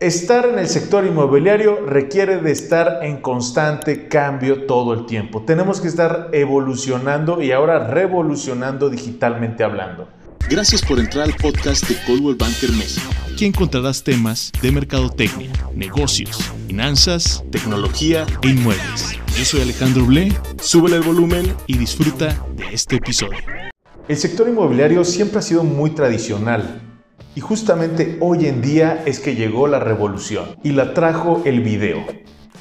Estar en el sector inmobiliario requiere de estar en constante cambio todo el tiempo. Tenemos que estar evolucionando y ahora revolucionando digitalmente hablando. Gracias por entrar al podcast de Coldwell Banker México. Aquí encontrarás temas de mercadotecnia, negocios, finanzas, tecnología e inmuebles. Yo soy Alejandro Blé, súbele el volumen y disfruta de este episodio. El sector inmobiliario siempre ha sido muy tradicional y justamente hoy en día es que llegó la revolución y la trajo el video.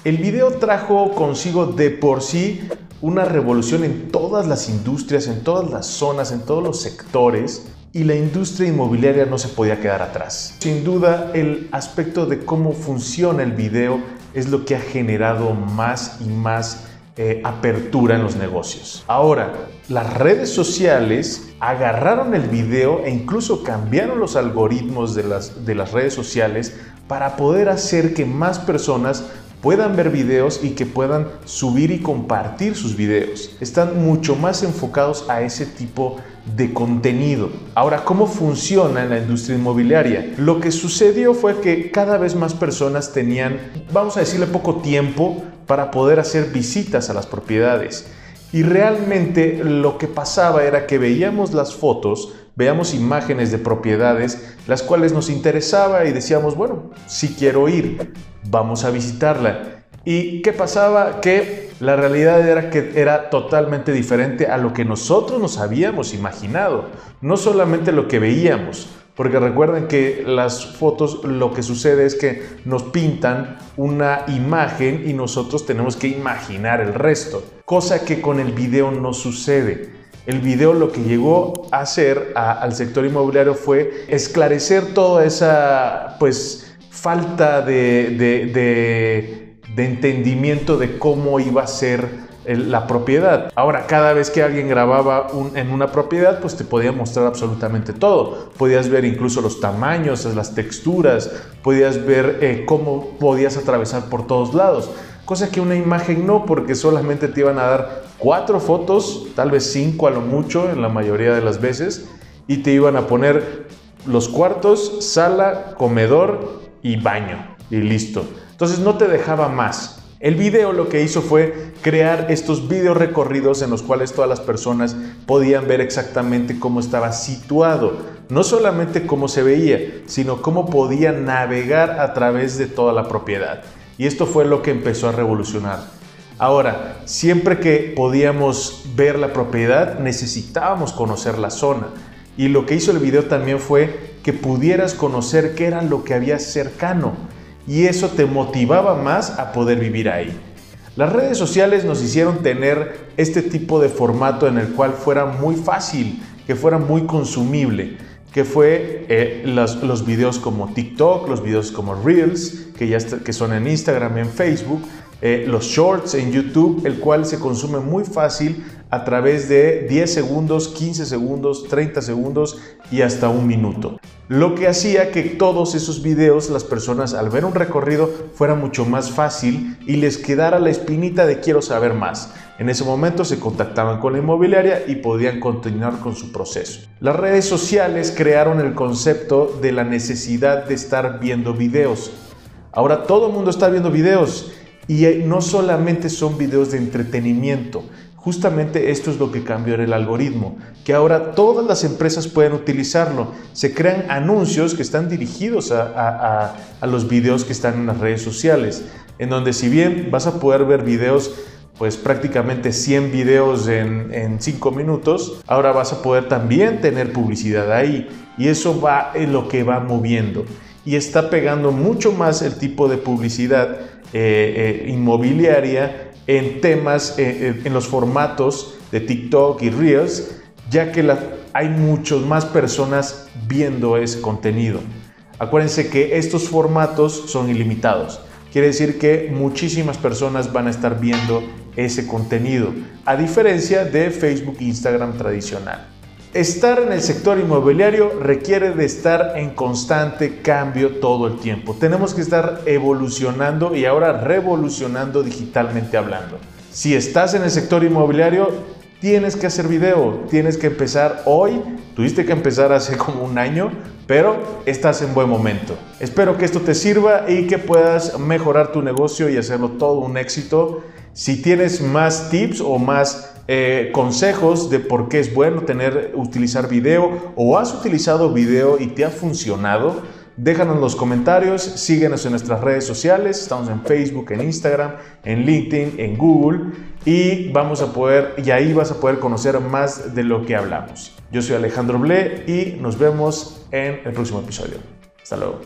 El video trajo consigo de por sí una revolución en todas las industrias, en todas las zonas, en todos los sectores y la industria inmobiliaria no se podía quedar atrás. Sin duda, el aspecto de cómo funciona el video es lo que ha generado más y más eh, apertura en los negocios. Ahora, las redes sociales agarraron el video e incluso cambiaron los algoritmos de las, de las redes sociales para poder hacer que más personas puedan ver videos y que puedan subir y compartir sus videos. Están mucho más enfocados a ese tipo de contenido. Ahora, ¿cómo funciona en la industria inmobiliaria? Lo que sucedió fue que cada vez más personas tenían, vamos a decirle, poco tiempo para poder hacer visitas a las propiedades. Y realmente lo que pasaba era que veíamos las fotos, veíamos imágenes de propiedades, las cuales nos interesaba y decíamos, bueno, si quiero ir, vamos a visitarla. ¿Y qué pasaba? Que la realidad era que era totalmente diferente a lo que nosotros nos habíamos imaginado, no solamente lo que veíamos, porque recuerden que las fotos lo que sucede es que nos pintan una imagen y nosotros tenemos que imaginar el resto, cosa que con el video no sucede. El video lo que llegó a hacer al sector inmobiliario fue esclarecer toda esa pues falta de, entendimiento de cómo iba a ser la propiedad. Ahora, cada vez que alguien grababa en una propiedad, pues te podía mostrar absolutamente todo. Podías ver incluso los tamaños, las texturas, podías ver eh, cómo podías atravesar por todos lados. Cosa que una imagen no, porque solamente te iban a dar cuatro fotos, tal vez cinco a lo mucho en la mayoría de las veces, y te iban a poner los cuartos, sala, comedor y baño. Y listo. Entonces no te dejaba más. El video lo que hizo fue crear estos video recorridos en los cuales todas las personas podían ver exactamente cómo estaba situado, no solamente cómo se veía, sino cómo podían navegar a través de toda la propiedad. Y esto fue lo que empezó a revolucionar. Ahora, siempre que podíamos ver la propiedad, necesitábamos conocer la zona. Y lo que hizo el video también fue que pudieras conocer qué era lo que había cercano y eso te motivaba más a poder vivir ahí. Las redes sociales nos hicieron tener este tipo de formato en el cual fuera muy fácil, que fuera muy consumible, que fue eh, los, videos como TikTok, los videos como Reels, que ya que son en Instagram, en Facebook, eh, los shorts en YouTube, el cual se consume muy fácil a través de 10 segundos, 15 segundos, 30 segundos y hasta un minuto lo que hacía que todos esos videos las personas al ver un recorrido fuera mucho más fácil y les quedara la espinita de quiero saber más. En ese momento se contactaban con la inmobiliaria y podían continuar con su proceso. Las redes sociales crearon el concepto de la necesidad de estar viendo videos. Ahora todo el mundo está viendo videos y no solamente son videos de entretenimiento, Justamente esto es lo que cambió en el algoritmo, que ahora todas las empresas pueden utilizarlo. Se crean anuncios que están dirigidos a, los videos que están en las redes sociales, en donde si bien vas a poder ver videos pues prácticamente 100 videos en, 5 minutos, ahora vas a poder también tener publicidad ahí y eso va en lo que va moviendo y está pegando mucho más el tipo de publicidad eh, eh, inmobiliaria en temas, eh, eh, en los formatos de TikTok y Reels, ya que hay muchas más personas viendo ese contenido. Acuérdense que estos formatos son ilimitados. Quiere decir que muchísimas personas van a estar viendo ese contenido, a diferencia de Facebook e Instagram tradicional. Estar en el sector inmobiliario requiere de estar en constante cambio todo el tiempo. Tenemos que estar evolucionando y ahora revolucionando digitalmente hablando. Si estás en el sector inmobiliario, tienes que hacer video, tienes que empezar hoy, tuviste que empezar hace como un año, pero estás en buen momento. Espero que esto te sirva y que puedas mejorar tu negocio y hacerlo todo un éxito. Si tienes más tips o más eh, consejos de por qué es bueno tener, utilizar video o has utilizado video y te ha funcionado, déjanos los comentarios, síguenos en nuestras redes sociales, estamos en Facebook, en Instagram, en LinkedIn, en Google y vamos a poder, y ahí vas a poder conocer más de lo que hablamos. Yo soy Alejandro Ble y nos vemos en el próximo episodio. Hasta luego.